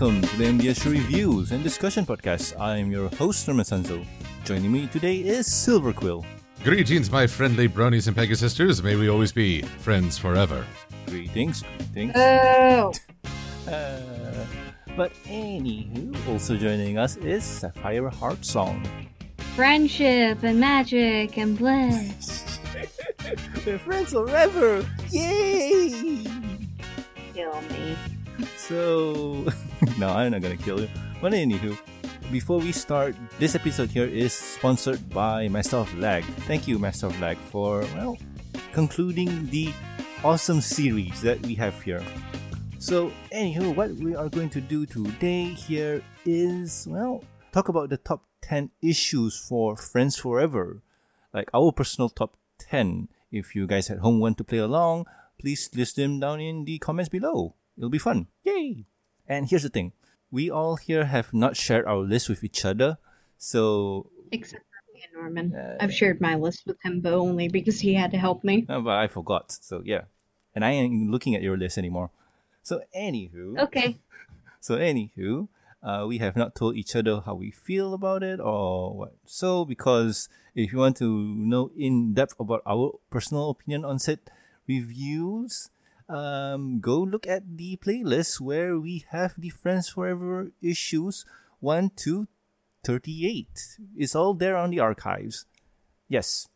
Welcome to the MBS Reviews and Discussion Podcast. I am your host, Norman Sanzo. Joining me today is Silver Quill. Greetings, my friendly bronies and Pegasisters. May we always be friends forever. Greetings, greetings. Oh, Uh, but anywho, also joining us is Sapphire Heart Song. friendship and magic and bliss. We're friends forever! Yay! Kill me. So, no, I'm not gonna kill you. But anywho, before we start, this episode here is sponsored by myself, Lag. Thank you, Master of Lag, for well concluding the awesome series that we have here. So, anywho, what we are going to do today here is well talk about the top 10 issues for Friends Forever, like our personal top 10. If you guys at home want to play along, please list them down in the comments below. It'll be fun. Yay! And here's the thing we all here have not shared our list with each other, so. Except for me and Norman. Uh, I've shared my list with him, but only because he had to help me. uh, but I forgot, so yeah. And I ain't looking at your list anymore. So, anywho. Okay. So, anywho, uh, we have not told each other how we feel about it or what. So, because if you want to know in depth about our personal opinion on said reviews, um, go look at the playlist where we have the Friends Forever issues 1 to 38. It's all there on the archives. Yes.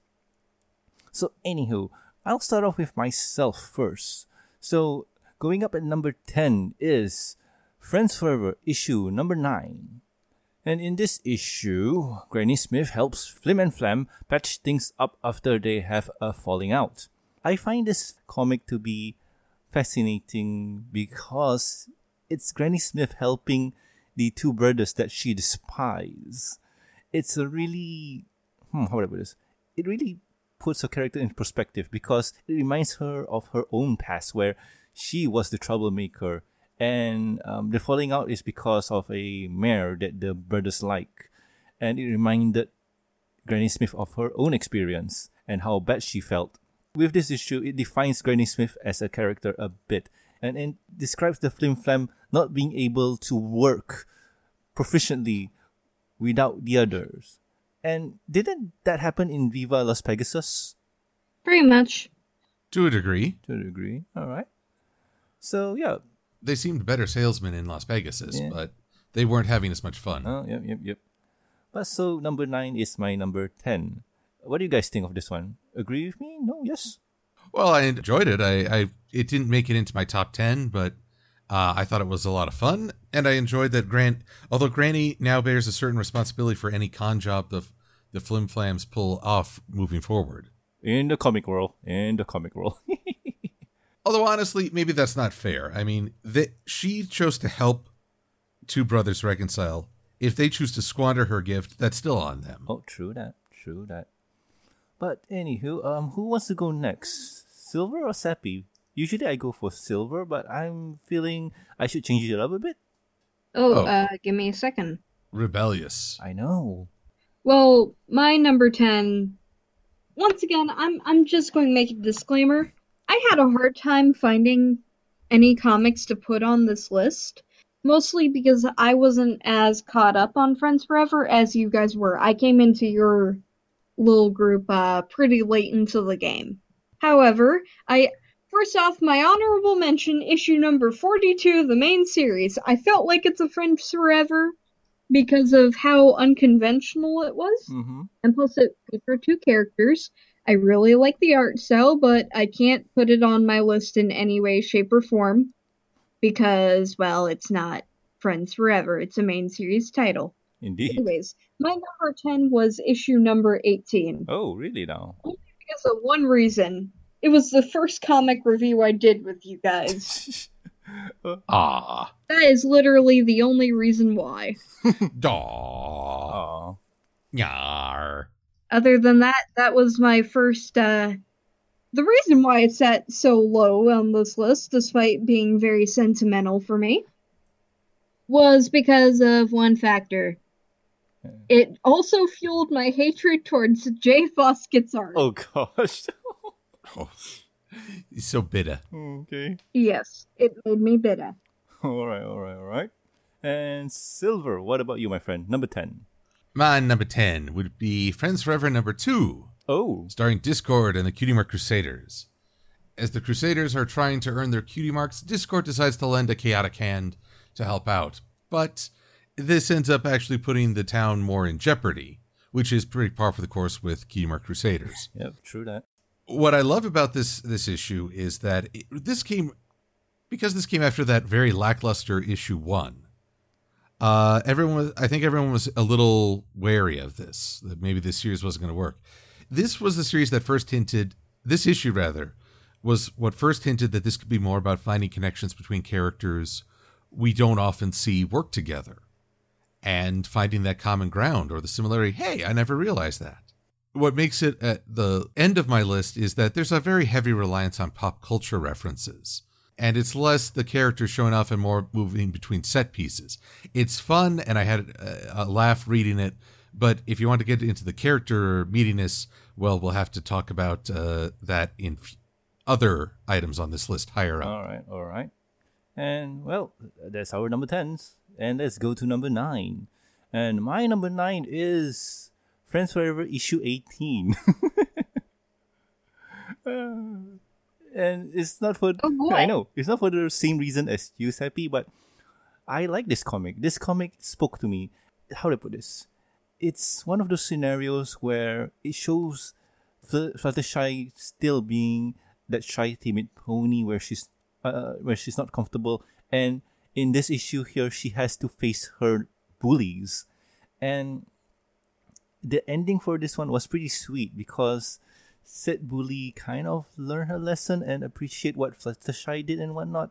So, anywho, I'll start off with myself first. So, going up at number 10 is Friends Forever issue number 9. And in this issue, Granny Smith helps Flim and Flam patch things up after they have a falling out. I find this comic to be fascinating because it's Granny Smith helping the two brothers that she despises. It's a really, hmm, how would I put this? It really puts her character in perspective because it reminds her of her own past where she was the troublemaker and um, the falling out is because of a mare that the brothers like and it reminded granny smith of her own experience and how bad she felt with this issue it defines granny smith as a character a bit and it describes the flim flam not being able to work proficiently without the others and didn't that happen in viva las pegasus Pretty much. To a degree, to a degree all right so yeah they seemed better salesmen in Las Vegas, Yeah. but they weren't having as much fun. Oh, yep, yep, yep. But so number nine is my number ten. What do you guys think of this one? Agree with me? No? Yes? Well, I enjoyed it. I, I it didn't make it into my top ten, but uh, I thought it was a lot of fun, and I enjoyed that Grant. Although Granny now bears a certain responsibility for any con job the the Flim Flams pull off moving forward. In the comic world. In the comic world. Although honestly, maybe that's not fair. I mean, that she chose to help two brothers reconcile. If they choose to squander her gift, that's still on them. oh, true that. True that. But anywho, um, who wants to go next? Silver or Sappy? Usually I go for silver, but I'm feeling I should change it up a bit. Oh, Oh. uh, give me a second. Rebellious. I know. Well, my number 10. Once again, I'm I'm just going to make a disclaimer. I had a hard time finding any comics to put on this list, mostly because I wasn't as caught up on Friends Forever as you guys were. I came into your little group uh pretty late into the game. However, I First off, my honorable mention, issue number 42 of the main series. I felt like it's a Friends Forever because of how unconventional it was Mm-hmm. and plus it featured two characters. I really like the art style, but I can't put it on my list in any way, shape, or form because, well, it's not Friends Forever. It's a main series title. Indeed. Anyways, my number 10 was issue number 18 Oh, really now? because of one reason. It was the first comic review I did with you guys. Ah. That is literally the only reason why. Daw. Aw. Yar. other than that, that was my first. Uh, the reason why it's at so low on this list, despite being very sentimental for me, was because of one factor. It also fueled my hatred towards Jay Fosgitt's art. Oh gosh. Oh. He's so bitter. okay. Yes, it made me bitter. All right, all right, all right. And Silver, what about you, my friend? Number 10. My number 10 would be Friends Forever number 2, Oh, starring Discord and the Cutie Mark Crusaders. As the Crusaders are trying to earn their cutie marks, Discord decides to lend a chaotic hand to help out. But this ends up actually putting the town more in jeopardy, which is pretty par for the course with Mark Crusaders. yep, true that. what I love about this this issue is that it, this came because this came after that very lackluster issue one. Uh, everyone, was, I think everyone was a little wary of this. That maybe this series wasn't going to work. This was the series that first hinted. This issue, rather, was what first hinted that this could be more about finding connections between characters we don't often see work together, and finding that common ground or the similarity. Hey, I never realized that what makes it at the end of my list is that there's a very heavy reliance on pop culture references. And it's less the characters showing off and more moving between set pieces. It's fun, and I had a, a laugh reading it. But if you want to get into the character meatiness, well, we'll have to talk about uh, that in f- other items on this list higher up. All right, all right. And well, that's our number 10s. And let's go to number 9. And my number 9 is Friends Forever issue 18. Uh, and it's not for Oh. I know it's not for the same reason as you, but I like this comic. This comic spoke to me. How do I put this? It's one of those scenarios where it shows Fl- Fluttershy still being that shy, timid pony where she's uh, where she's not comfortable, and in this issue here, she has to face her bullies, and the ending for this one was pretty sweet because said bully kind of learned her lesson and appreciate what Fluttershy did and whatnot.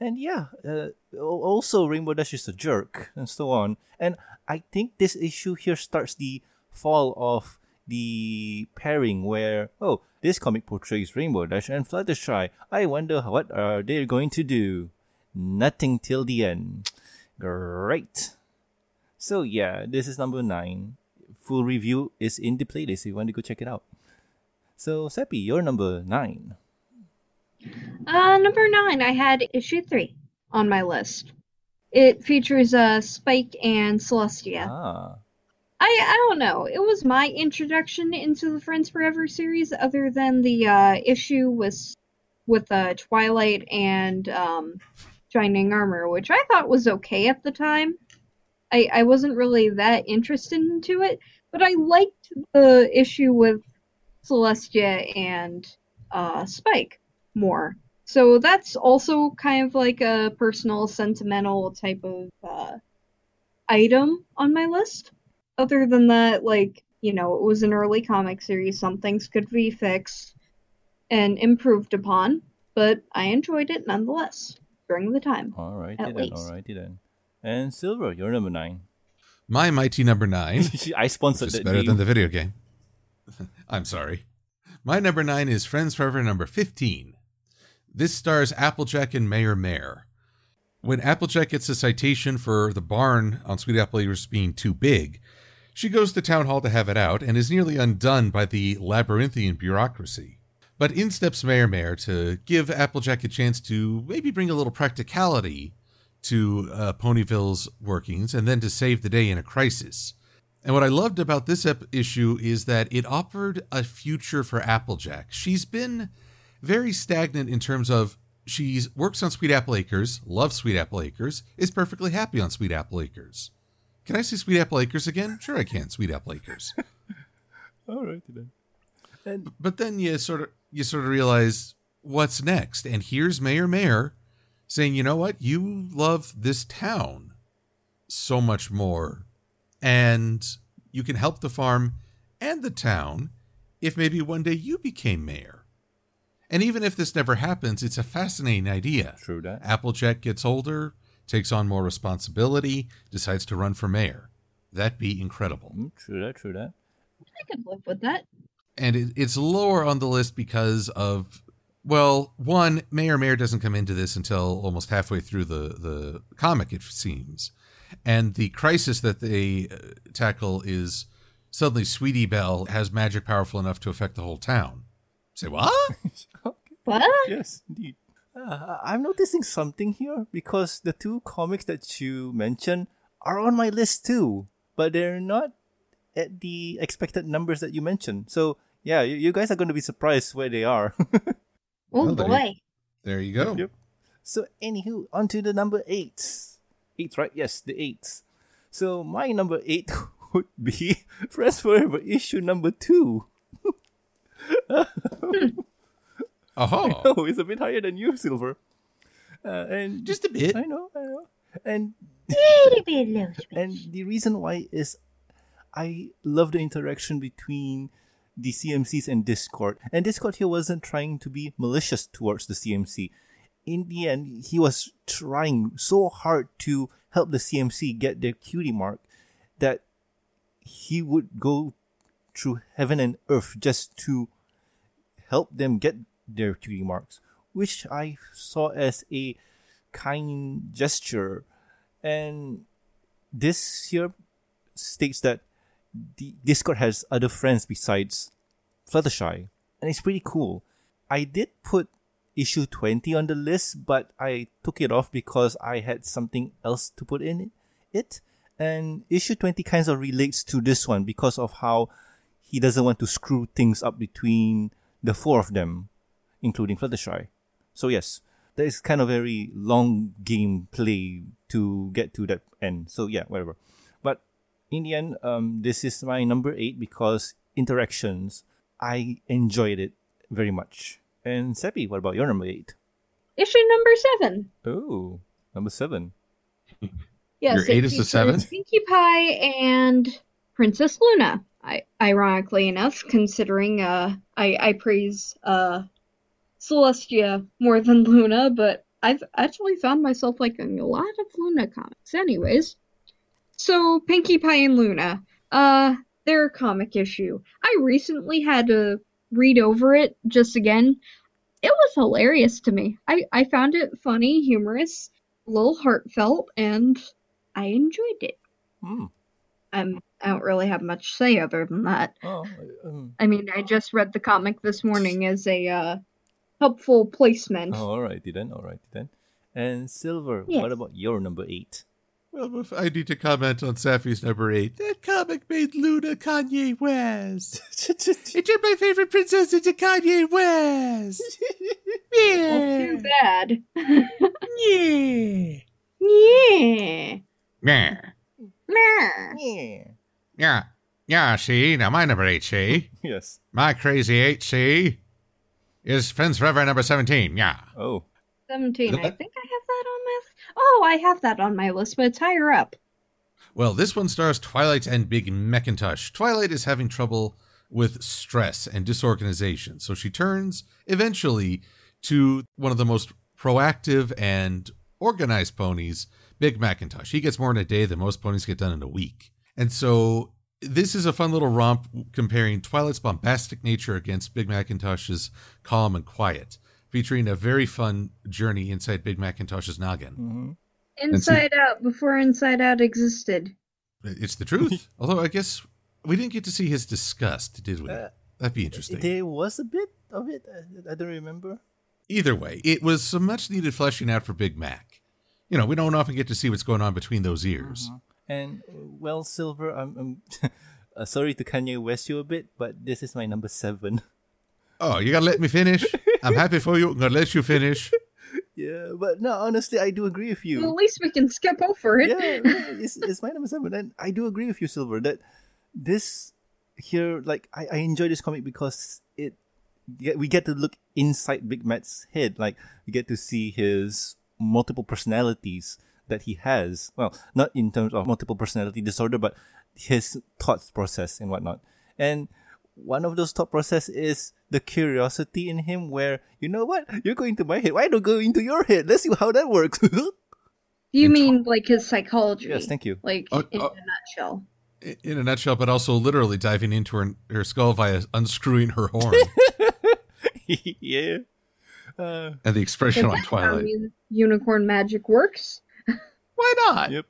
And yeah, uh, also Rainbow Dash is a jerk and so on. And I think this issue here starts the fall of the pairing where oh this comic portrays Rainbow Dash and Fluttershy. I wonder what are they going to do? Nothing till the end. Great. So yeah, this is number nine. Full review is in the playlist if you want to go check it out. So Seppi, you're number nine. Uh, number nine, I had issue three on my list. It features uh, Spike and Celestia. Ah, I I don't know. It was my introduction into the Friends Forever series, other than the uh, issue with with uh, Twilight and um, Shining Armor, which I thought was okay at the time. I I wasn't really that interested into it, but I liked the issue with Celestia and uh, Spike more. So that's also kind of like a personal, sentimental type of uh, item on my list other than that, like, you know, it was an early comic series, some things could be fixed and improved upon, but I enjoyed it nonetheless during the time. all righty At then, least. all righty then. And Silver, you're number nine. My mighty number nine. I sponsored Just that better name. than the video game. I'm sorry. My number nine is Friends Forever number 15. This stars Applejack and Mayor Mare. When Applejack gets a citation for the barn on Sweet Apple Acres being too big, she goes to town hall to have it out and is nearly undone by the labyrinthian bureaucracy. But in steps Mayor Mare to give Applejack a chance to maybe bring a little practicality to uh, Ponyville's workings and then to save the day in a crisis. And what I loved about this ep- issue is that it offered a future for Applejack. She's been very stagnant in terms of she works on Sweet Apple Acres, loves Sweet Apple Acres, is perfectly happy on Sweet Apple Acres. Can I say Sweet Apple Acres again? Sure, I can. Sweet Apple Acres. all righty then. And but then you sort of you sort of realize what's next, and here's Mayor Mare saying, "You know what? You love this town so much more, and you can help the farm and the town if maybe one day you became mayor." And even if this never happens, it's a fascinating idea. true that. Applejack gets older, takes on more responsibility, decides to run for mayor. That'd be incredible. Mm, true that, true that. I could live with that. And it, it's lower on the list because of well one mayor mare doesn't come into this until almost halfway through the the comic it seems and the crisis that they uh, tackle is suddenly sweetie belle has magic powerful enough to affect the whole town say what. What? Yes, indeed. Uh, I'm noticing something here because the two comics that you mentioned are on my list too, but they're not at the expected numbers that you mentioned. So yeah, you, you guys are going to be surprised where they are. Oh Well, there- boy. There you go. Yep. so anywho, on to the number eight. Eight, right? Yes, the eight. So my number eight would be Friends Forever issue number two. Oh, Oh, it's a bit higher than you, Silver. Uh, and just a bit. I know, I know. And Little bit low. and the reason why is I love the interaction between the CMCs and Discord. And Discord here wasn't trying to be malicious towards the CMC. In the end, he was trying so hard to help the CMC get their cutie mark that he would go through heaven and earth just to help them get their cutie marks, which I saw as a kind gesture. And this here states that the Discord has other friends besides Fluttershy, and it's pretty cool. I did put issue 20 on the list, but I took it off because I had something else to put in it. And issue 20 kind of relates to this one because of how he doesn't want to screw things up between the four of them, including Fluttershy. So yes, there is kind of very long game play to get to that end. So yeah, whatever. But in the end, um, this is my number eight because interactions. I enjoyed it very much. And Seppi, what about your number eight? Issue number seven. Oh, number seven. Yes, Your eight is the features seven? Pinkie Pie and Princess Luna. I, ironically enough, considering uh, I I praise uh, Celestia more than Luna, but I've actually found myself liking a lot of Luna comics. Anyways, so Pinkie Pie and Luna, uh, their comic issue. I recently had to read over it just again. It was hilarious to me. I I found it funny, humorous, a little heartfelt, and I enjoyed it. Hmm. I'm, I don't really have much to say other than that. Oh, um, I mean, I just read the comic this morning as a uh, helpful placement. oh, alrighty then, All righty then. And Silver, Yes. what about your number eight? Well, I need to comment on Safi's number eight. That comic made Luna Kanye West. It turned my favorite princess into Kanye West. Well, Yeah. too bad. Yeah. yeah. Yeah. Yeah. Yeah. Yeah, see, now my number eight, see? Yes. My crazy eight, see? Is Friends Forever number 17. Yeah. Oh. 17. I think I have that on my list. Oh, I have that on my list, but it's higher up. Well, this one stars Twilight and Big McIntosh. Twilight is having trouble with stress and disorganization, so she turns eventually to one of the most proactive and organized ponies, Big McIntosh. He gets more in a day than most ponies get done in a week. And so this is a fun little romp comparing Twilight's bombastic nature against Big McIntosh's calm and quiet, featuring a very fun journey inside Big McIntosh's noggin. hmm Inside Out before Inside Out existed. It's the truth. Although I guess we didn't get to see his disgust, did we? Uh, That'd be interesting. There was a bit of it. I, I don't remember. Either way, it was some much needed fleshing out for Big Mac. You know, we don't often get to see what's going on between those ears. And uh, well, Silver, I'm, I'm uh, sorry to Kanye West you a bit, but this is my number seven. Oh, you gotta let me finish. I'm happy for you. I'm gonna let you finish. Yeah, but no, honestly, I do agree with Well, you. at least we can skip over it. yeah, yeah, it's, it's my number seven, and I do agree with you, Silver, that this here, like, I, I enjoy this comic because it we get to look inside Big Mac's head. Like, we get to see his multiple personalities that he has. Well, not in terms of multiple personality disorder, but his thoughts process and whatnot. And one of those thought process is the curiosity in him where, you know what, you're going to my head. Why don't go into your head? Let's see how that works. You And mean like his psychology? yes, thank you. Like Oh, in oh. a nutshell. In a nutshell, but also literally diving into her, her skull via unscrewing her horn yeah. Uh, and the expression on That's Twilight. unicorn magic works. Why not? yep.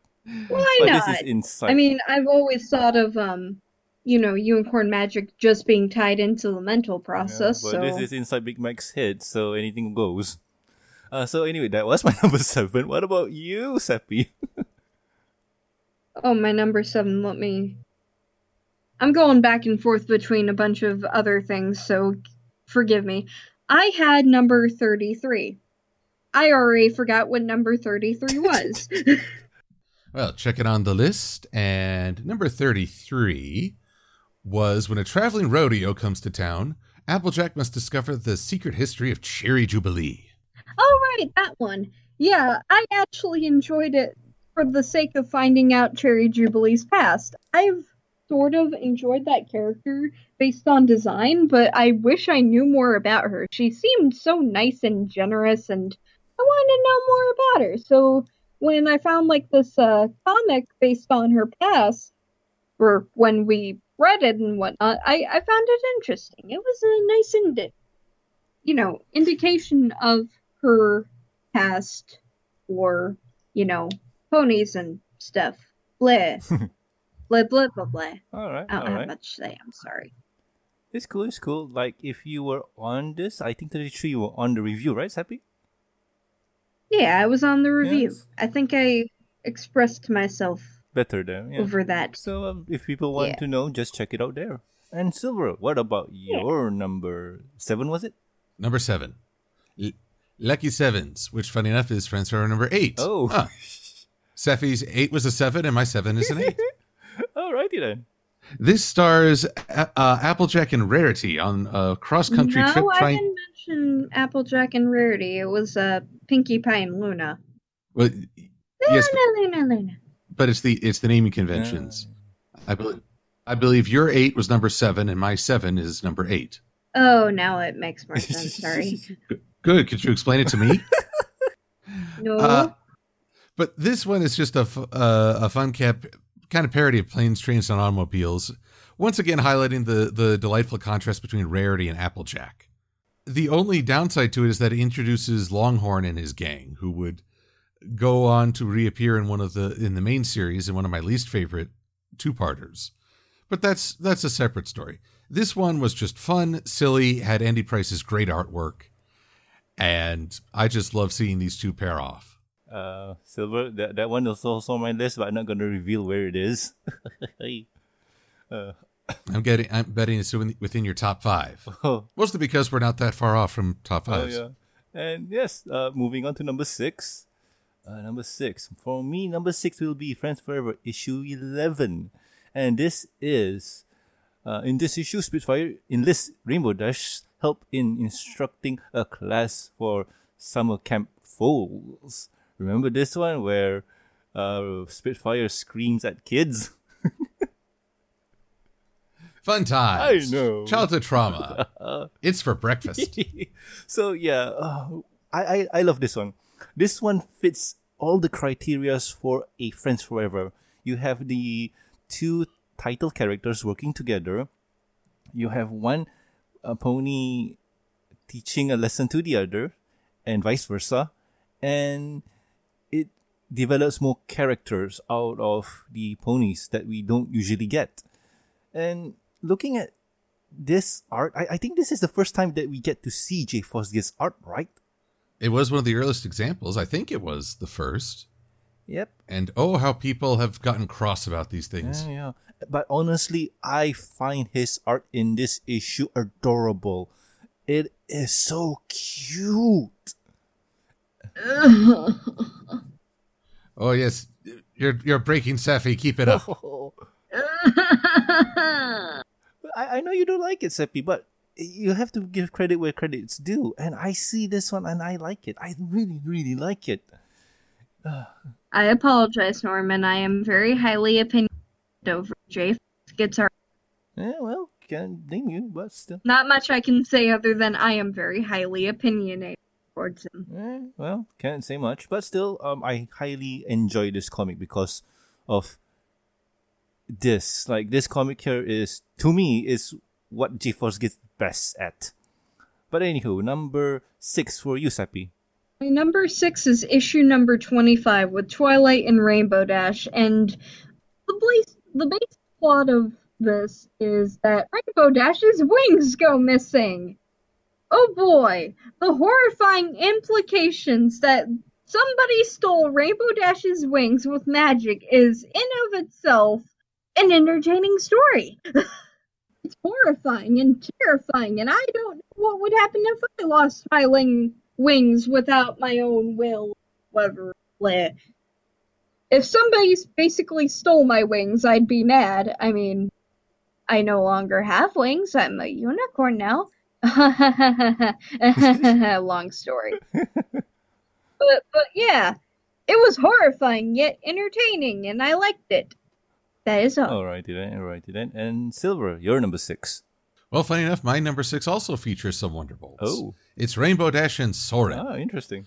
Why but not? this is inside. I mean, I've always thought of um, you know, unicorn magic just being tied into the mental Yeah, process. but so this is inside Big Mac's head, so anything goes. Uh, so anyway, that was my number seven. What about you, Seppi? Oh, my number seven. Let me. I'm going back and forth between a bunch of other things, so forgive me. I had number 33. I already forgot what number 33 was. Well, check it on the list. And number 33 was when a traveling rodeo comes to town, Applejack must discover the secret history of Cherry Jubilee. oh, right, that one. Yeah, I actually enjoyed it for the sake of finding out Cherry Jubilee's past. I've sort of enjoyed that character based on design, but I wish I knew more about her. She seemed so nice and generous, and I wanted to know more about her. So when I found like this uh, comic based on her past, or when we read it and whatnot, I, I found it interesting. It was a nice indi- you know, indication of her past or, you know, ponies and stuff. Blah. blah blah blah blah. All right, I don't all have right. much to say, I'm sorry. It's cool. It's cool. Like if you were on this, I think thirty-three you were on the review, right, Seppi? Yeah, I was on the review. Yes. I think I expressed myself Better there. Yeah. over that. So um, if people want Yeah. to know, just check it out there. And Silver, what about your number seven? Was it? Number seven, L- Lucky Sevens, which funny enough is friends for number eight. Oh, Huh. Seffi's eight was a seven, and my seven is an eight. alrighty then. this stars uh, uh, Applejack and Rarity on a cross country no, trip I trying. didn't mention Applejack and Rarity. It was uh, Pinkie Pie and Luna. Well, yes, Luna, Luna, Luna. But it's the it's the naming conventions. I believe I believe your eight was number seven, and my seven is number eight. Oh, now it makes more sense. Sorry. Good. Could you explain it to me? No. Uh, but this one is just a f- uh, a fun cap kind of parody of planes, trains, and automobiles. Once again, highlighting the the delightful contrast between Rarity and Applejack. The only downside to it is that it introduces Longhorn and his gang, who would go on to reappear in one of the in the main series in one of my least favorite two parters. But that's that's a separate story. This one was just fun, silly, had Andy Price's great artwork, and I just love seeing these two pair off. Uh, Silver, that, that one is also on my list, but I'm not going to reveal where it is. uh, I'm getting. I'm betting it's within- your top five. oh, Mostly because we're not that far off from top oh, yeah. And yes, uh, moving on to number six. Uh, number six. For me, number six will be Friends Forever, issue 11. And this is, uh, in this issue, Spitfire enlists Rainbow Dash help in instructing a class for summer camp fools. Remember this one where uh, Spitfire screams at kids? Fun times. I know. Childhood trauma. it's for breakfast. so yeah, uh, I, I I love this one. This one fits all the criterias for a Friends Forever. You have the two title characters working together. You have one uh, pony teaching a lesson to the other, and vice versa, and it develops more characters out of the ponies that we don't usually get. And looking at this art, I, I think this is the first time that we get to see J Fosgitt's art, right? It was one of the earliest examples. I think it was the first. Yep. And oh, how people have gotten cross about these things. Yeah, yeah. But honestly, I find his art in this issue adorable. It is so cute. Oh yes, you're you're breaking Safi. Keep it up. I, I know you don't like it, Seppi, but you have to give credit where credit's due. And I see this one and I like it. I really, really like it. I apologize, Norman. I am very highly opinionated over Jay guitar. Yeah, well, can't blame you, but still. Not much I can say other than I am very highly opinionated towards him. Eh, well, can't say much, but still, um, I highly enjoy this comic because of this. Like this comic here is to me is what J Fosgitt's best at. But anywho, number six for you, Seppi. Number six is issue number 25 with Twilight and Rainbow Dash, and the base, the base plot of this is that Rainbow Dash's wings go missing. oh boy, the horrifying implications that somebody stole Rainbow Dash's wings with magic is in of itself an entertaining story. it's horrifying and terrifying, and I don't know what would happen if I lost my ling- wings without my own will. Whatever. Bleh. If somebody basically stole my wings, I'd be mad. I mean, I no longer have wings. I'm a unicorn now. Long story. but but yeah, it was horrifying yet entertaining, and I liked it. That is all. Alrighty then, alrighty then. And Silver, you're number six. Well, funny enough, my number six also features some Wonderbolts. Oh. It's Rainbow Dash and Soarin. Ah, interesting.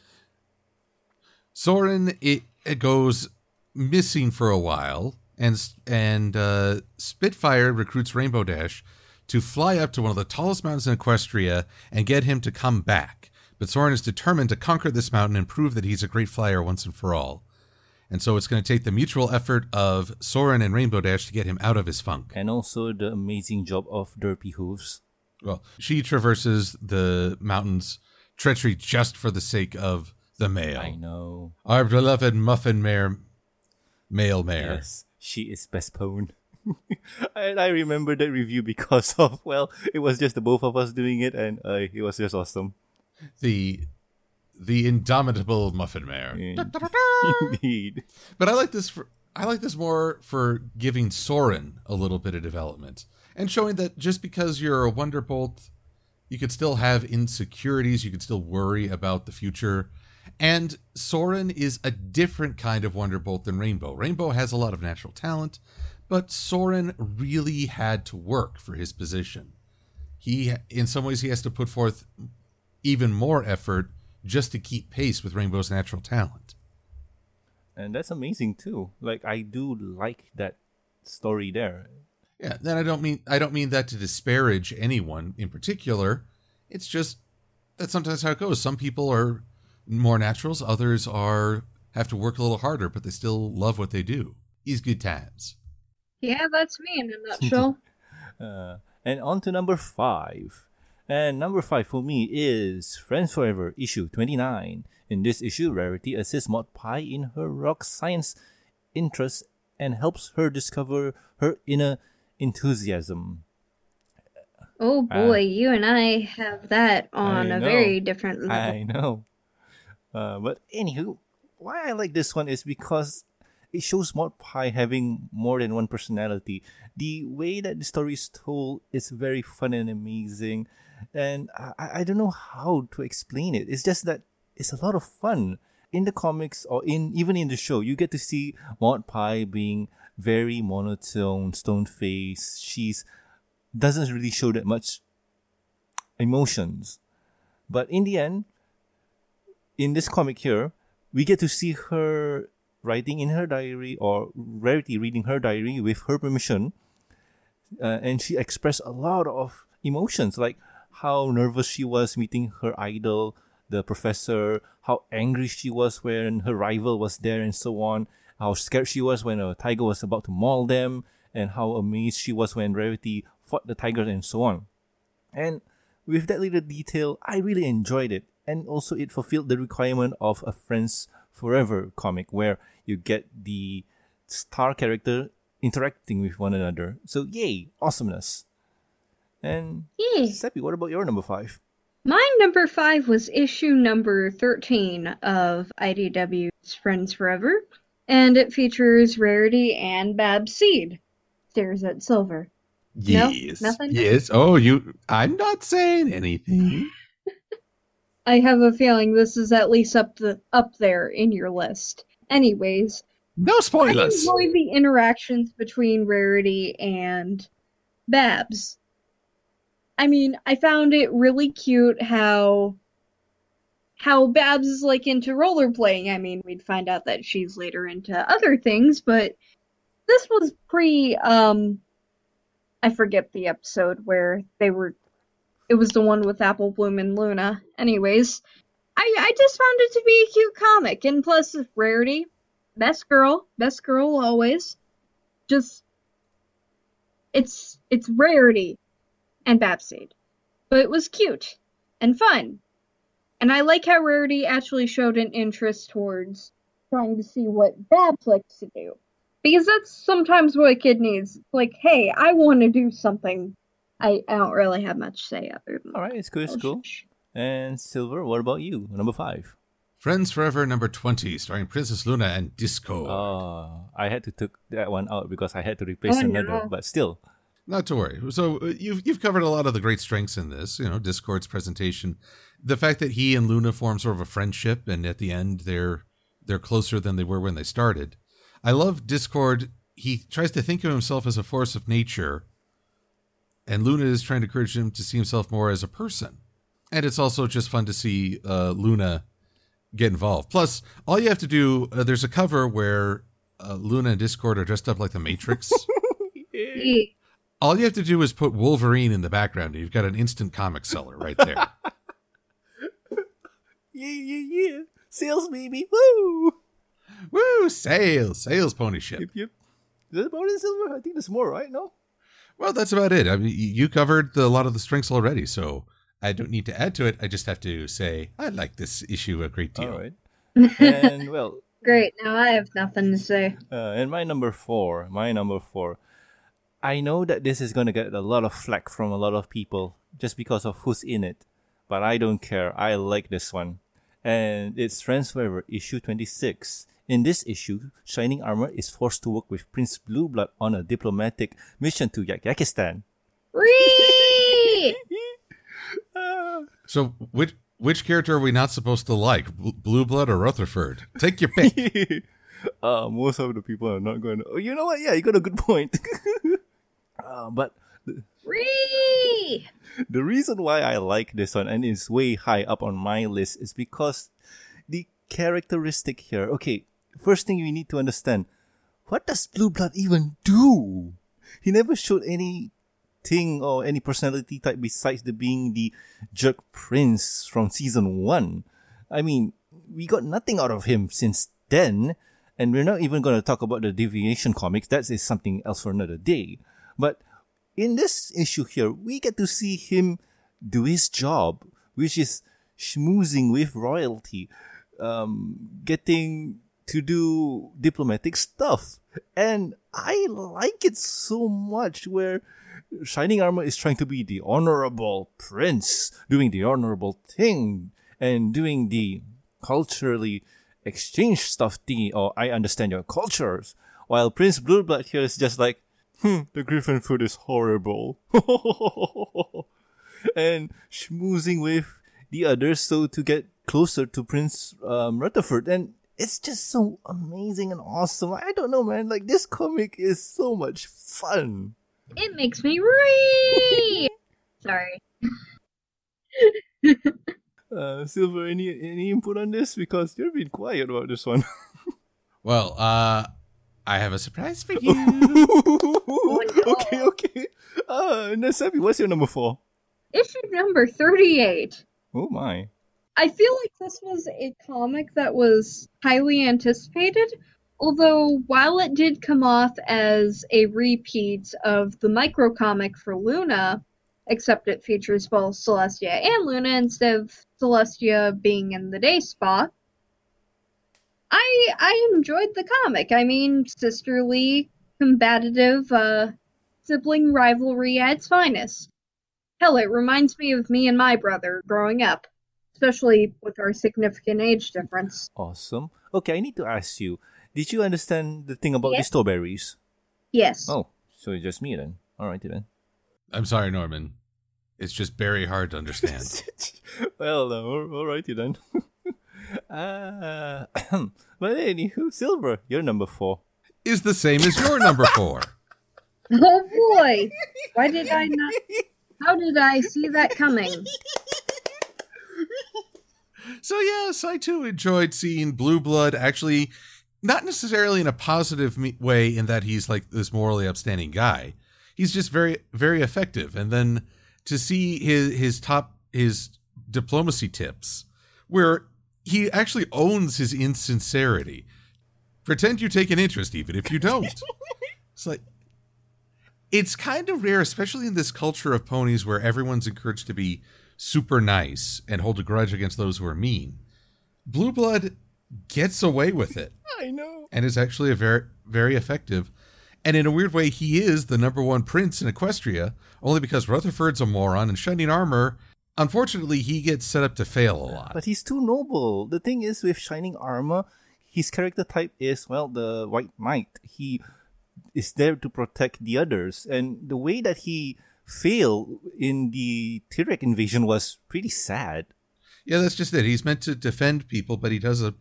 Soarin it, it goes missing for a while, and and uh, Spitfire recruits Rainbow Dash to fly up to one of the tallest mountains in Equestria and get him to come back. But Soarin is determined to conquer this mountain and prove that he's a great flyer once and for all. And so it's going to take the mutual effort of Soarin and Rainbow Dash to get him out of his funk. And also the amazing job of Derpy Hooves. Well, she traverses the mountains treachery just for the sake of the mail. I know. Our beloved muffin mare, male mare. Yes, she is best pone. and I remember that review because of well, it was just the both of us doing it, and uh, it was just awesome. The the indomitable muffin mare. Indeed. But I like this for I like this more for giving Soarin a little bit of development and showing that just because you're a Wonderbolt, you could still have insecurities, you could still worry about the future. And Soarin is a different kind of Wonderbolt than Rainbow. Rainbow has a lot of natural talent, but Soarin really had to work for his position. He, in some ways, he has to put forth even more effort just to keep pace with Rainbow's natural talent. And that's amazing too. Like I do like that story there. Yeah, then I don't mean I don't mean that to disparage anyone in particular. It's just that's sometimes how it goes. Some people are more naturals, others are have to work a little harder, but they still love what they do. These good times. Yeah, that's me in a nutshell. Uh, and on to number five. And number five for me is Friends Forever, issue 29. In this issue, Rarity assists Maud Pie in her rock science interests and helps her discover her inner enthusiasm. oh boy, you and I have that on I a know. very different level. I know. Uh, but anywho, why I like this one is because it shows Maud Pie having more than one personality. The way that the story is told is very fun and amazing, and I, I don't know how to explain it. It's just that it's a lot of fun in the comics or in even in the show. You get to see Maud Pie being very monotone, stone faced. She's doesn't really show that much emotions, but in the end, in this comic here, we get to see her writing in her diary or Rarity reading her diary with her permission. Uh, and she expressed a lot of emotions, like how nervous she was meeting her idol, the professor, how angry she was when her rival was there, and so on, how scared she was when a tiger was about to maul them, and how amazed she was when Rarity fought the tiger, and so on. And with that little detail, I really enjoyed it. And also, it fulfilled the requirement of a Friends Forever comic where you get the star character interacting with one another. So, yay, awesomeness. And, Yay. Seppi, what about your number five? My number five was issue number 13 of IDW's Friends Forever, and it features Rarity and Babs Seed. Stares at Silver. No? Yes. Nothing? Yes. Oh, you. I'm not saying anything. I have a feeling this is at least up the up there in your list. Anyways, No spoilers. I spoilers. enjoy the interactions between Rarity and Babs. I mean, I found it really cute how how Babs is like into rollerblading. I mean, we'd find out that she's later into other things, but this was pre um I forget the episode where they were it was the one with Apple Bloom and Luna. Anyways, I I just found it to be a cute comic and plus Rarity best girl, best girl always. Just it's it's rarity and Babs Seed. But it was cute. and fun. And I like how Rarity actually showed an interest towards trying to see what Babs likes to do. Because that's sometimes what a kid needs. Like, hey, I want to do something. I, I don't really have much to say other than All right, it's cool. It's cool. And Silver, what about you? Number five. Friends Forever number 20, starring Princess Luna and Disco. Oh, I had to took that one out because I had to replace Oh, another. no. But still, Not to worry. So uh, you've you've covered a lot of the great strengths in this. You know, Discord's presentation, the fact that he and Luna form sort of a friendship, and at the end they're they're closer than they were when they started. I love Discord. He tries to think of himself as a force of nature, and Luna is trying to encourage him to see himself more as a person. And it's also just fun to see uh, Luna get involved. Plus, all you have to do uh, there's a cover where uh, Luna and Discord are dressed up like the Matrix. Yeah. All you have to do is put Wolverine in the background, and you've got an instant comic seller right there. yeah, yeah, yeah, sales baby, woo! Woo! Sales, sales pony ship. Yep, yep. Is that about it, Silver? I think there's more, right? No. Well, that's about it. I mean, you covered the, a lot of the strengths already, so I don't need to add to it. I just have to say I like this issue a great deal. All right. and well, Great, now I have nothing to say. Uh, and my number four, my number four. I know that this is going to get a lot of flack from a lot of people just because of who's in it, but I don't care. I like this one. And it's Friends Forever, issue 26. In this issue, Shining Armor is forced to work with Prince Blueblood on a diplomatic mission to Yakistan. Ree! So, which which character are we not supposed to like, Blueblood or Rutherford? Take your pick. uh, most of the people are not going to. Oh, you know what? Yeah, you got a good point. uh, but Ree! The reason why I like this one and it's way high up on my list is because the characteristic here. Okay, first thing you need to understand what does Blue Blood even do? He never showed anything or any personality type besides the being the jerk prince from season one. I mean, we got nothing out of him since then, and we're not even going to talk about the deviation comics. That is something else for another day. But in this issue here, we get to see him do his job, which is schmoozing with royalty, um, getting to do diplomatic stuff. And I like it so much where Shining Armor is trying to be the honorable prince, doing the honorable thing, and doing the culturally exchange stuff thingy, or I understand your cultures. While Prince Blueblood here is just like, hmm, the griffin food is horrible. and schmoozing with the others so to get closer to Prince um, Rutherford. And it's just so amazing and awesome. I don't know, man. Like, this comic is so much fun. It makes me ree! Sorry. Uh, Silver, any any input on this? Because you've been quiet about this one. well, uh, I have a surprise for you. Okay, okay. Uh, Nasebi, what's your number four? Issue number 38. Oh my. I feel like this was a comic that was highly anticipated, although while it did come off as a repeat of the micro comic for Luna, except it features both Celestia and Luna instead of Celestia being in the day spot. I I enjoyed the comic. I mean, sisterly, combative, uh, sibling rivalry at its finest. Hell, it reminds me of me and my brother growing up especially with our significant age difference. Awesome. Okay, I need to ask you. Did you understand the thing about the strawberries? Yes. Oh, so it's just me then. All right then. I'm sorry, Norman. It's just very hard to understand. well, uh, all all righty then. uh, but anywho, Silver, you're number four. Is the same as your number four. Oh boy! Why did I not? How did I see that coming? So yes, I too enjoyed seeing Blue Blood actually not necessarily in a positive way in that he's like this morally upstanding guy. He's just very very effective and then to see his his top his diplomacy tips where he actually owns his insincerity. Pretend you take an interest even if you don't. it's like it's kind of rare especially in this culture of ponies where everyone's encouraged to be super nice and hold a grudge against those who are mean. Blue Blood gets away with it I know. and is actually a very very effective. And in a weird way, he is the number one prince in Equestria, only because Rutherford's a moron and Shining Armor. Unfortunately, he gets set up to fail a lot. But he's too noble. The thing is, with Shining Armor, his character type is, well, the White Knight. He is there to protect the others. And the way that he failed in the Tirek invasion was pretty sad. Yeah, that's just it. He's meant to defend people, but he does a.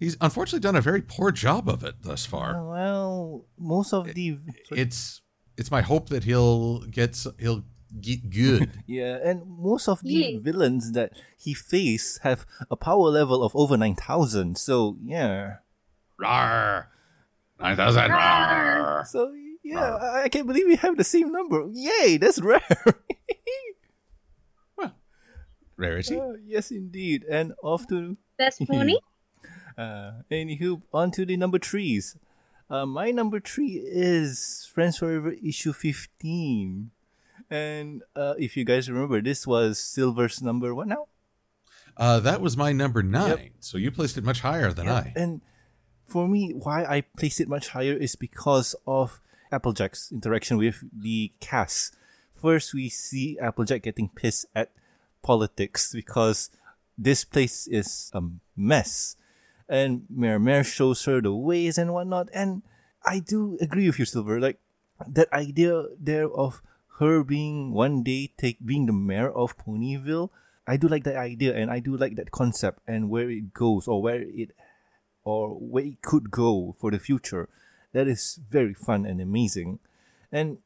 He's unfortunately done a very poor job of it thus far. Well, most of the. It's it's my hope that he'll get he'll get good. Yeah, and most of the Yeah. villains that he faced have a power level of over 9,000. So, yeah. Rawr. Nine thousand. Rawr. So, yeah, I, I can't believe we have the same number. Yay, that's rare. Rarity. Uh, yes, indeed. And off to Best pony? Uh, anywho, on to the number threes. Uh, my number three is Friends Forever issue 15. And uh, if you guys remember, this was Silver's number what now? Uh, that was my number nine. So you placed it much higher than Yeah, I. And for me, why I placed it much higher is because of Applejack's interaction with the cast. First, we see Applejack getting pissed at politics because this place is a mess. And Mayor Mare shows her the ways and whatnot. And I do agree with you, Silver. Like, that idea there of her being one day take being the mayor of Ponyville, I do like that idea and I do like that concept and where it goes or where it or where it could go for the future. That is very fun and amazing. And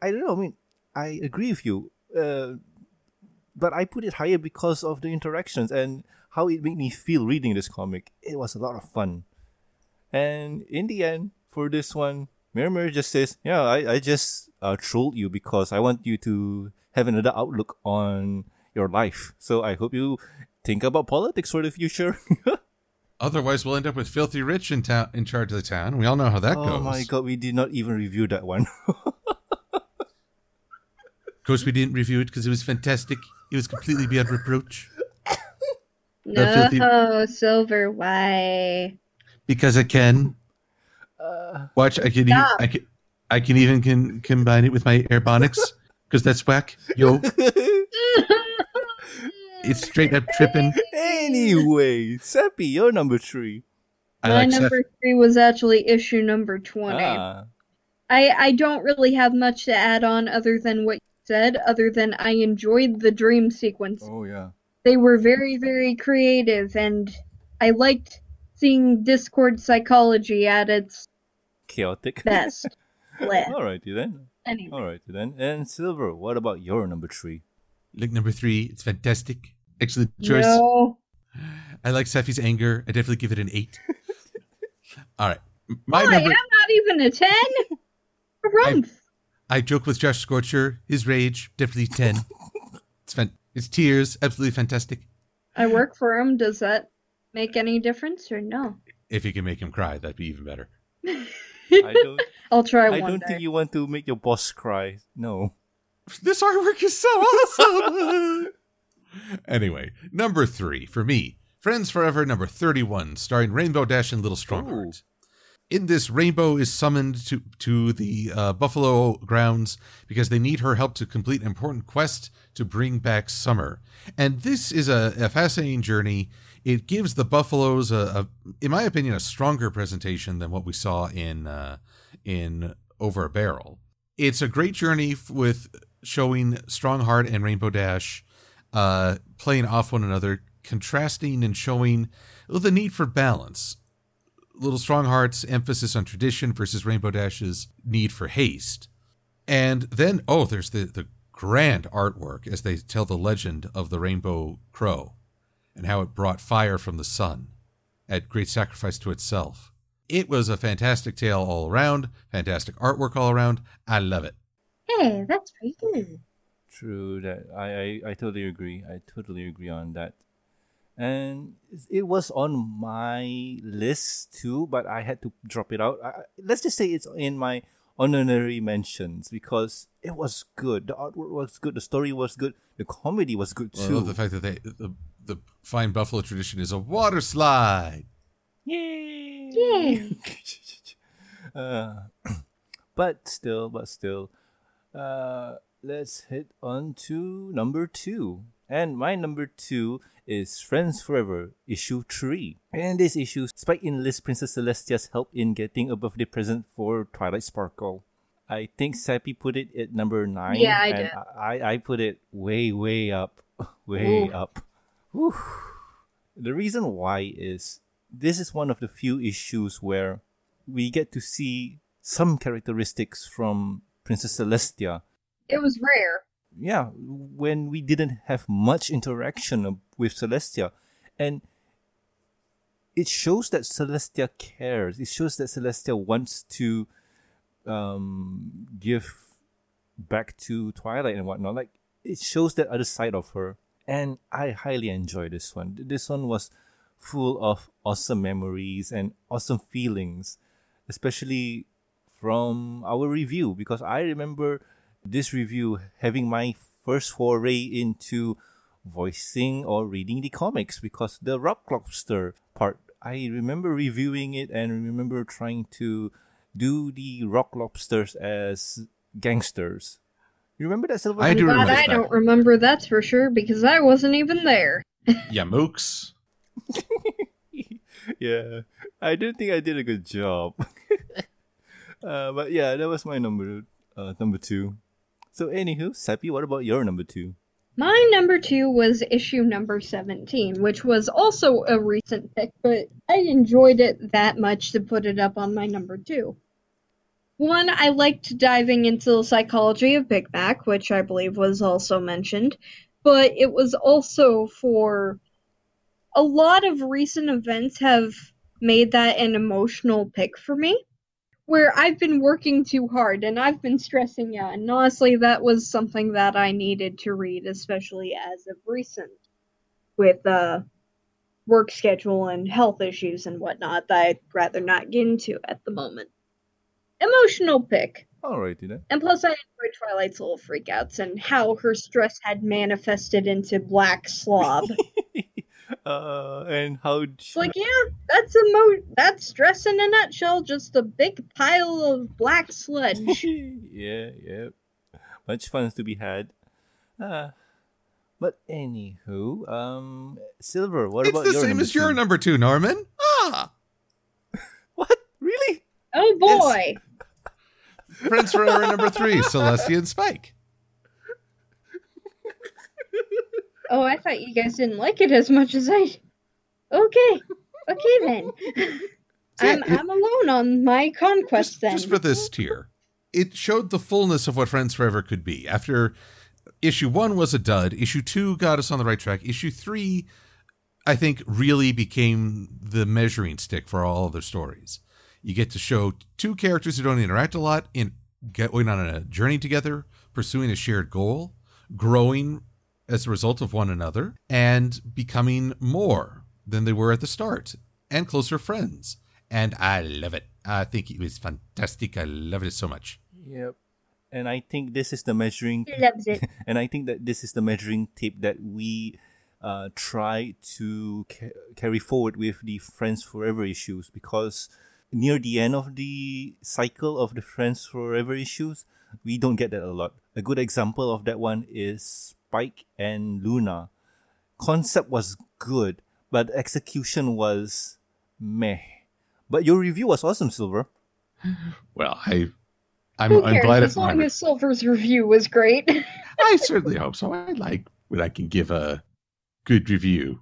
I don't know, I mean, I agree with you. Uh, but I put it higher because of the interactions and how it made me feel reading this comic. It was a lot of fun. And in the end, for this one, Mirror just says, Yeah, I, I just uh, trolled you because I want you to have another outlook on your life. So I hope you think about politics for the future. Otherwise, we'll end up with Filthy Rich in town in charge of the town. We all know how that oh goes. Oh my god, we did not even review that one. Of course, we didn't review it because it was fantastic. It was completely beyond reproach. filthy- No, Silver, why? Because I can. Uh, Watch, I can, e- Stop. I can, I can even can combine it with my Ebonics because that's whack. Yo, it's straight up tripping. anyway, Seppi, you're number three. I My like Seth. number three was actually issue number 20. Ah, I, I don't really have much to add on other than what you said, other than I enjoyed the dream sequence. oh yeah. They were very, very creative, and I liked seeing Discord psychology at its Chaotic. best. Bleh. Alrighty then. Anyway, Alrighty then. And Silver, what about your number three? Look, number three, it's fantastic. Excellent choice. no. I like Seffi's anger. I definitely give it an eight. All right, my Why? number. I'm not even a 10. Rumph. I joke with Josh Scorcher. His rage, definitely 10. it's fan- His tears, absolutely fantastic. I work for him. Does that make any difference or no? If you can make him cry, that'd be even better. I don't I'll try I one don't day. think you want to make your boss cry. No. This artwork is so awesome. anyway, number three for me Friends Forever number 31, starring Rainbow Dash and Little Strongheart. In this, Rainbow is summoned to, to the uh, Buffalo grounds because they need her help to complete an important quest to bring back summer. And this is a, a fascinating journey. It gives the Buffaloes, a, a, in my opinion, a stronger presentation than what we saw in uh, in Over a Barrel. It's a great journey with showing Strongheart and Rainbow Dash uh, playing off one another, contrasting and showing well, the need for balance. Little Strongheart's emphasis on tradition versus Rainbow Dash's need for haste. And then, oh, there's the, the grand artwork as they tell the legend of the Rainbow Crow and how it brought fire from the sun at great sacrifice to itself. It was a fantastic tale all around, fantastic artwork all around. I love it. Hey, that's pretty good. True that I, I, I totally agree. I totally agree on that. And it was on my list too, but I had to drop it out. I, let's just say it's in my honorary mentions because it was good. The artwork was good. The story was good. The comedy was good too. love the fact that they the, the fine buffalo tradition is a water slide. Yay! Yay. uh, but still, but still, uh, let's hit on to number two. And my number two is Friends Forever, issue three. And this issue, Spike enlists Princess Celestia's help in getting a birthday present for Twilight Sparkle. I think Sappy put it at number nine. Yeah, I and did. I, I put it way, way up. Way Ooh. up. Whew. The reason why is this is one of the few issues where we get to see some characteristics from Princess Celestia. It was rare. Yeah, when we didn't have much interaction with Celestia. And it shows that Celestia cares. It shows that Celestia wants to um, give back to Twilight and whatnot. Like, it shows that other side of her. And I highly enjoy this one. This one was full of awesome memories and awesome feelings, especially from our review, because I remember this review having my first foray into voicing or reading the comics because the Rock Lobster part, I remember reviewing it and remember trying to do the Rock Lobsters as gangsters. You remember that Silver? I do God, remember I that. don't remember that's for sure because I wasn't even there. Yeah, mooks. yeah, I don't think I did a good job. uh, but yeah, that was my number uh, number two. So anywho, Seppi, what about your number two? My number two was issue number 17, which was also a recent pick, but I enjoyed it that much to put it up on my number two. One, I liked diving into the psychology of Big Mac, which I believe was also mentioned, but it was also for a lot of recent events have made that an emotional pick for me where I've been working too hard and I've been stressing out. And honestly, that was something that I needed to read, especially as of recent, with uh, work schedule and health issues and whatnot that I'd rather not get into at the moment. Emotional pick. Alrighty then. And plus, I enjoyed Twilight's little freakouts and how her stress had manifested into black slob. uh, and how? It's like, yeah, that's emo- that's stress in a nutshell, just a big pile of black sludge. yeah, yeah. Much fun to be had. Uh, but anywho, um, Silver, what it's about the your same number as your two? number two, Norman. Ah, What? Really? Oh boy! Prince Forever number three, Celestia and Spike. Oh, I thought you guys didn't like it as much as I. Okay, okay then. I'm I'm alone on my conquest just, then. just for this tier, it showed the fullness of what Friends Forever could be. After issue one was a dud, issue two got us on the right track. Issue three, I think, really became the measuring stick for all other stories. You get to show two characters who don't interact a lot in going on a journey together, pursuing a shared goal, growing as a result of one another, and becoming more than they were at the start, and closer friends. And I love it. I think it was fantastic. I love it so much. Yep. And I think this is the measuring He loves it. and I think that this is the measuring tape that we uh, try to ca- carry forward with the Friends Forever issues because near the end of the cycle of the Friends Forever issues, we don't get that a lot. A good example of that one is Spike and Luna. Concept was good, but execution was meh. But your review was awesome, Silver. Well, I, I'm, Who I'm glad as it's long as Silver's review was great. I certainly hope so. I like when I can give a good review,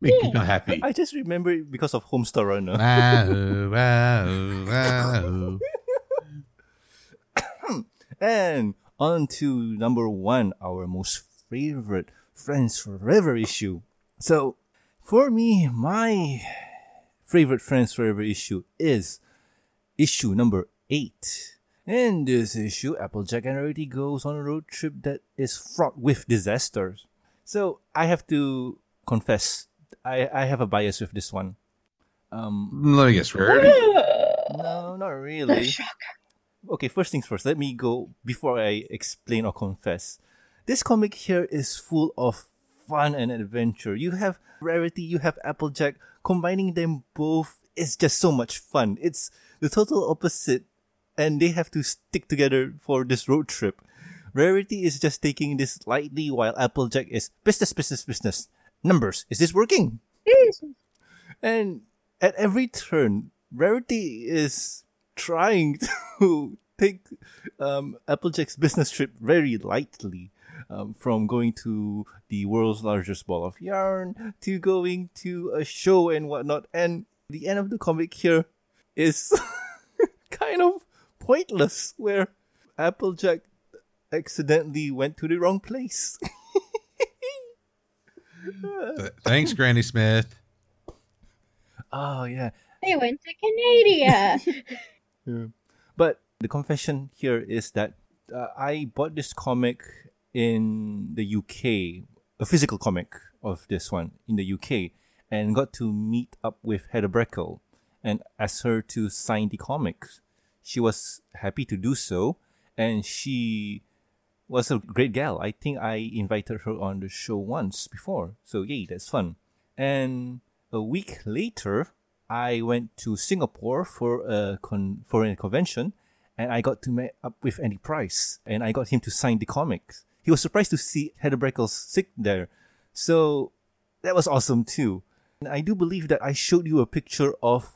make Yeah. people happy. I just remember it because of Homestar Runner. wow, wow, wow. And on to number one, our most favorite Friends Forever issue. So, for me, my favorite Friends Forever issue is issue number eight. In this issue, Applejack and Rarity goes on a road trip that is fraught with disasters. So, I have to confess, I, I have a bias with this one. Um, Let me guess, Rarity. no, not the really. shock. okay, first things first, let me go before I explain or confess. This comic here is full of fun and adventure. You have Rarity, you have Applejack. Combining them both is just so much fun. It's the total opposite, and they have to stick together for this road trip. Rarity is just taking this lightly, while Applejack is business, business, business. Numbers, is this working? Yes. And at every turn, Rarity is trying to take um, Applejack's business trip very lightly. Um, from going to the world's largest ball of yarn to going to a show and whatnot. And the end of the comic here is kind of pointless, where Applejack accidentally went to the wrong place. Thanks, Granny Smith. oh, yeah. They went to Canada. Yeah. But the confession here is that uh, I bought this comic in the UK, a physical comic of this one in the UK, and got to meet up with Heather Breckel and asked her to sign the comics. She was happy to do so, and she was a great gal. I think I invited her on the show once before, so yay, that's fun. And a week later, I went to Singapore for a con- for a convention, and I got to meet up with Andy Price, and I got him to sign the comics. He was surprised to see Heather Breckel's sit there, so that was awesome too. And I do believe that I showed you a picture of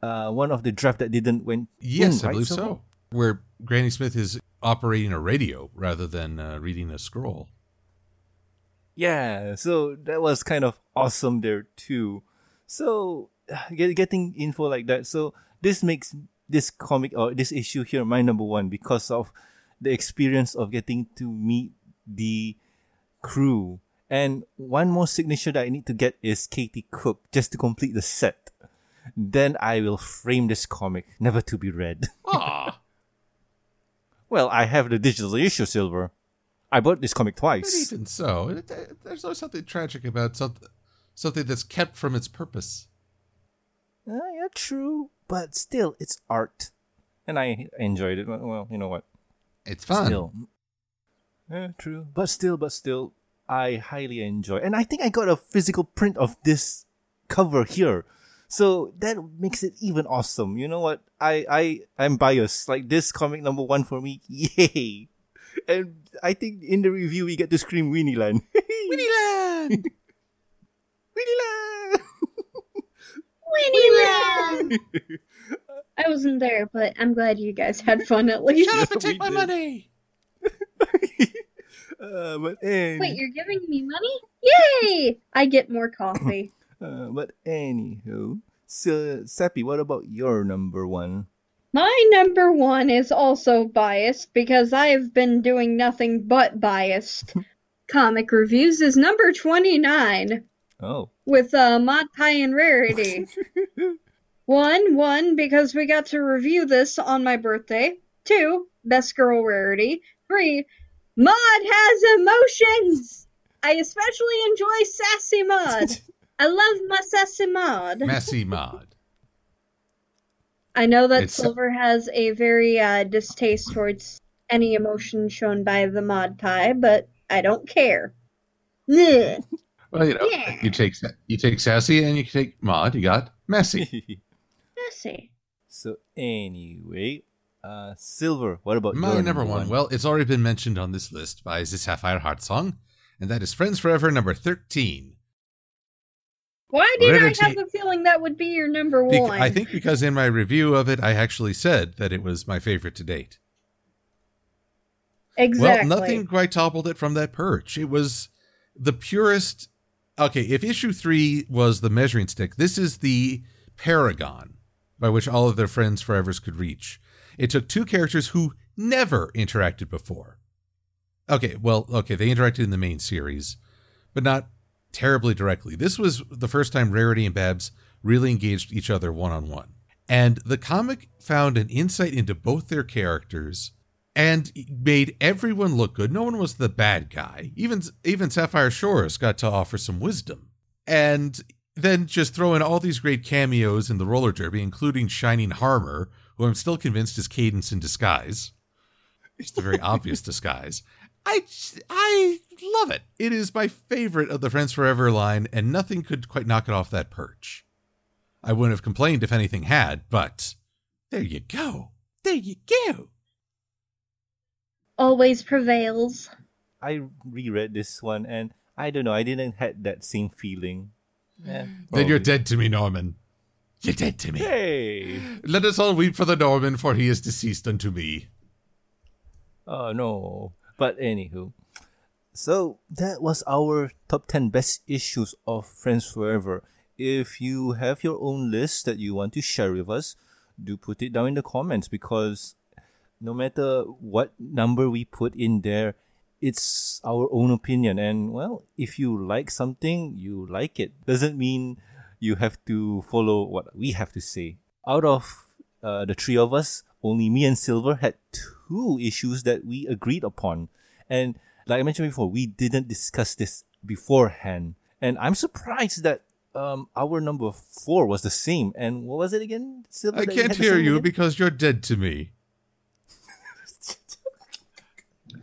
uh, one of the draft that didn't went. Yes, in, I right, believe Silver? so. Where Granny Smith is operating a radio rather than uh, reading a scroll. Yeah, so that was kind of awesome there too. So get, getting info like that, so this makes this comic or this issue here my number one because of the experience of getting to meet the crew. And one more signature that I need to get is Katie Cook just to complete the set. Then I will frame this comic, never to be read. Ah, well, I have the digital issue, Silver. I bought this comic but twice. even so, there's always something tragic about something, something that's kept from its purpose. Uh, yeah, true, but still, it's art, and I enjoyed it. Well, Well, you know what? It's fun. Still, yeah, true, but still, but still, I highly enjoy, and I think I got a physical print of this cover here, so that makes it even awesome. You know what? I I I'm biased. Like this comic number one for me, yay! And I think in the review we get to scream Winnie Land. Winnieland! Winnie Land! Winnieland! I wasn't there, but I'm glad you guys had fun at least. Shut up and We take my did. money! uh, but any, Wait, you're giving me money? Yay! I get more coffee. uh, but anywho, so Seppi, what about your number one? My number one is also biased because I have been doing nothing but biased. Comic reviews is number 29 Oh, with uh, Maud Pie and Rarity. one, one, because we got to review this on my birthday. Two, Best Girl Rarity. Three, Maud has emotions! I especially enjoy Sassy Maud. I love my Sassy Maud. Messy mod. I know that It's- Silver has a very uh, distaste towards any emotion shown by the Maud Pie, but I don't care. Ugh. Well, you know, Yeah. you take you take sassy and you take mod. You got messy. Messy. so anyway, uh, Silver, what about My your number one. Well, it's already been mentioned on this list by the Sapphire Heart song, and that is "Friends Forever" number thirteen. Why did Rarity- I have a feeling that would be your number Bec- one? I think because in my review of it, I actually said that it was my favorite to date. exactly. Well, nothing quite toppled it from that perch. It was the purest. Okay, if issue three was the measuring stick, this is the paragon by which all of their friends forevers could reach. It took two characters who never interacted before. Okay, well, okay, they interacted in the main series, but not terribly directly. This was the first time Rarity and Babs really engaged each other one on one. And the comic found an insight into both their characters and made everyone look good. No one was the bad guy. Even even Sapphire Shores got to offer some wisdom. And then just throw in all these great cameos in the roller derby, including Shining Harmer, who I'm still convinced is Cadance in disguise. It's a very obvious disguise. I I love it. It is my favorite of the Friends Forever line, and nothing could quite knock it off that perch. I wouldn't have complained if anything had, but there you go. There you go. Always prevails. I reread this one and I don't know, I didn't had that same feeling. Eh, Then you're dead to me, Norman. You're dead to me. Hey! Let us all weep for the Norman, for he is deceased unto me. Oh no. But anywho. So that was our top 10 best issues of Friends Forever. If you have your own list that you want to share with us, do put it down in the comments because no matter what number we put in there, it's our own opinion. And well, if you like something, you like it. Doesn't mean you have to follow what we have to say. Out of uh, the three of us, only me and Silver had two issues that we agreed upon. And like I mentioned before, we didn't discuss this beforehand. And I'm surprised that um, our number four was the same. And what was it again, Silver? I can't hear you again? because you're dead to me.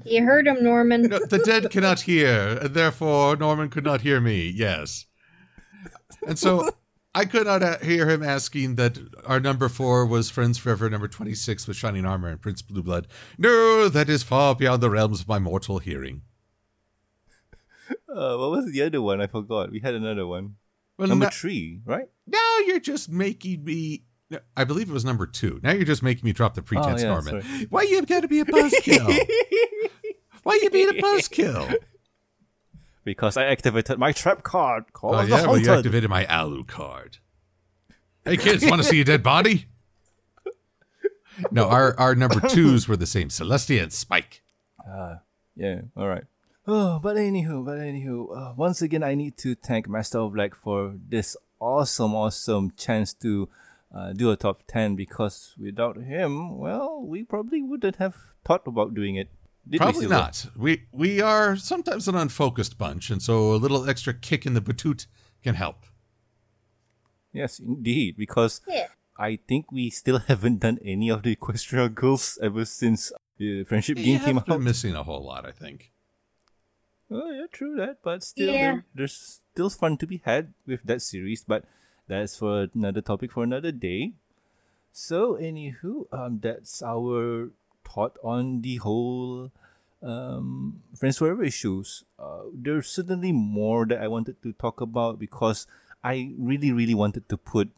You heard him, Norman. No, the dead cannot hear, and therefore Norman could not hear me. Yes, and so I could not hear him asking that our number four was Friends Forever, number twenty-six with Shining Armor and Prince Blue Blood. No, that is far beyond the realms of my mortal hearing. Uh, what was the other one? I forgot. We had another one. Well, Number no- three, right? now you're just making me. I believe it was number two. Now you're just making me drop the pretense, yeah, Norman. sorry. Why you got to be a buzzkill? Why you being a buzzkill? Because I activated my trap card called Oh the yeah, well you activated my Alucard. Hey kids, want to see a dead body? No, our our number twos were the same, Celestia and Spike. Yeah, all right. Oh, but anywho, but anywho, uh, once again, I need to thank Master of Lag for this awesome, awesome chance to uh, do a top 10 because without him, well, we probably wouldn't have thought about doing it. Did Probably Silver? not. We we are sometimes an unfocused bunch, and so a little extra kick in the batoot can help. Yes, indeed, because Yeah. I think we still haven't done any of the Equestria Girls ever since the Friendship You game came have been out. missing a whole lot, I think. Oh yeah, true that. But still, Yeah. there, there's still fun to be had with that series. But that's for another topic for another day. So, anywho, um, that's our thought on the whole um Friends Forever issues. Uh, there's certainly more that I wanted to talk about because I really, really wanted to put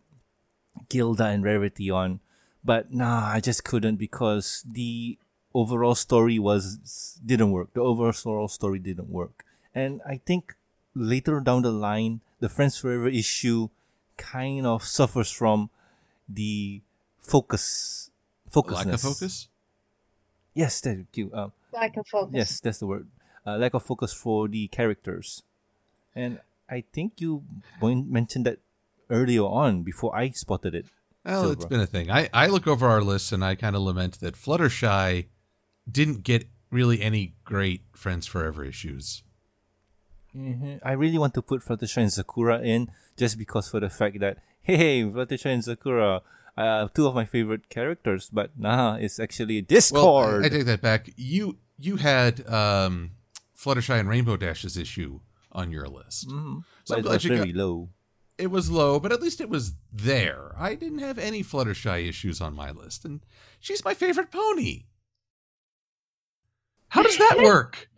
Gilda and Rarity on, but nah, I just couldn't because the overall story was didn't work. The overall story didn't work, and I think later down the line, the Friends Forever issue kind of suffers from the focus, focusness. Lack of focus. Yes, thank you. Um, Lack of focus. Yes, that's the word. Uh, lack of focus for the characters, and I think you mentioned that earlier on before I spotted it. Well, it's Silver. been a thing. I, I look over our list and I kind of lament that Fluttershy didn't get really any great Friends Forever issues. hmm I really want to put Fluttershy and Zecora in just because for the fact that hey, Fluttershy and Zecora are two of my favorite characters, but nah, it's actually Well, Discord. I, I take that back. You you had um, Fluttershy and Rainbow Dash's issue on your list. Mhm. So I'm but it glad was you got- low. It was low, but at least it was there. I didn't have any Fluttershy issues on my list, and she's my favorite pony. How does that work?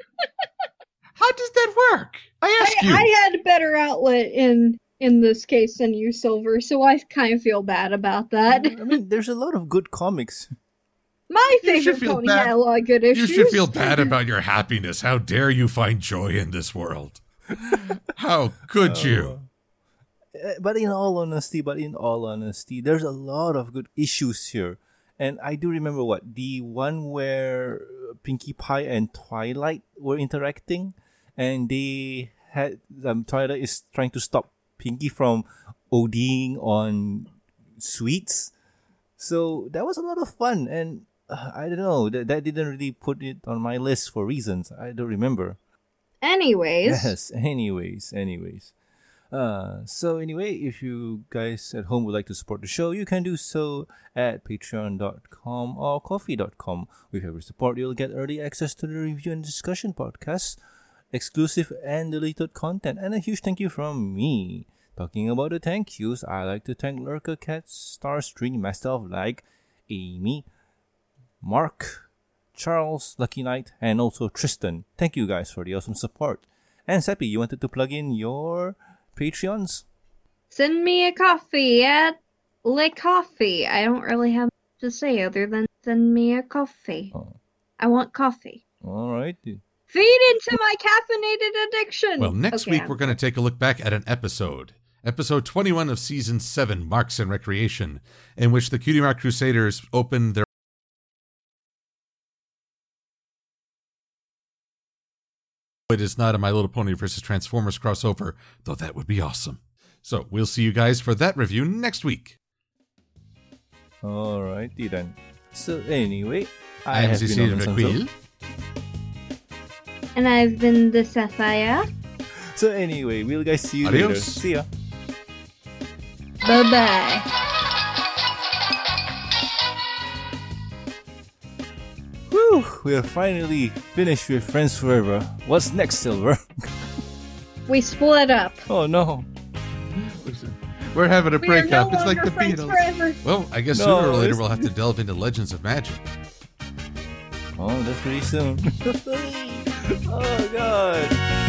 How does that work? I ask I, you. I had a better outlet in in this case than you, Silver, so I kind of feel bad about that. I mean, there's a lot of good comics. My favorite feel pony bad. had a lot of good issues. You should feel bad about your happiness. How dare you find joy in this world? How could you? Uh, but in all honesty, but in all honesty, there's a lot of good issues here. And I do remember what the one where Pinkie Pie and Twilight were interacting, and they had um, Twilight is trying to stop Pinkie from ODing on sweets. So that was a lot of fun, and uh, I don't know that that didn't really put it on my list for reasons I don't remember. Anyways, Yes. Anyways, anyways. Uh, so anyway, if you guys at home would like to support the show, you can do so at patreon.com or ko-fi.com. With every support, you'll get early access to the review and discussion podcasts, exclusive and deleted content, and a huge thank you from me. Talking about the thank yous, I like to thank Lurker Cat, Starstream, myself, like Amy, Mark, Charles, Lucky Knight, and also Tristan. Thank you guys for the awesome support. And Seppi, you wanted to plug in your Patreons? Send me a coffee at Le Coffee. I don't really have to say other than send me a coffee. Oh. I want coffee. All right. Feed into my caffeinated addiction. Well, next Okay, week I'm- we're going to take a look back at an episode, episode 21 of season 7, Marks and Recreation, in which the Cutie Mark Crusaders opened their It is not a My Little Pony versus Transformers crossover, though that would be awesome. So we'll see you guys for that review next week. All righty then. So anyway, I, I am have been Cecile Norman Requil. Sanzo. And I've been the Sapphire. So anyway, we'll guys see you Adios. later. See ya. Bye bye. Whew, we are finally finished with Friends Forever. What's next, Silver? We split up. oh no. We're having a We are no breakup. it's like the Beatles. forever. Well, I guess No, sooner or later we'll have to delve into Legends of Magic. Oh, that's pretty soon. oh god.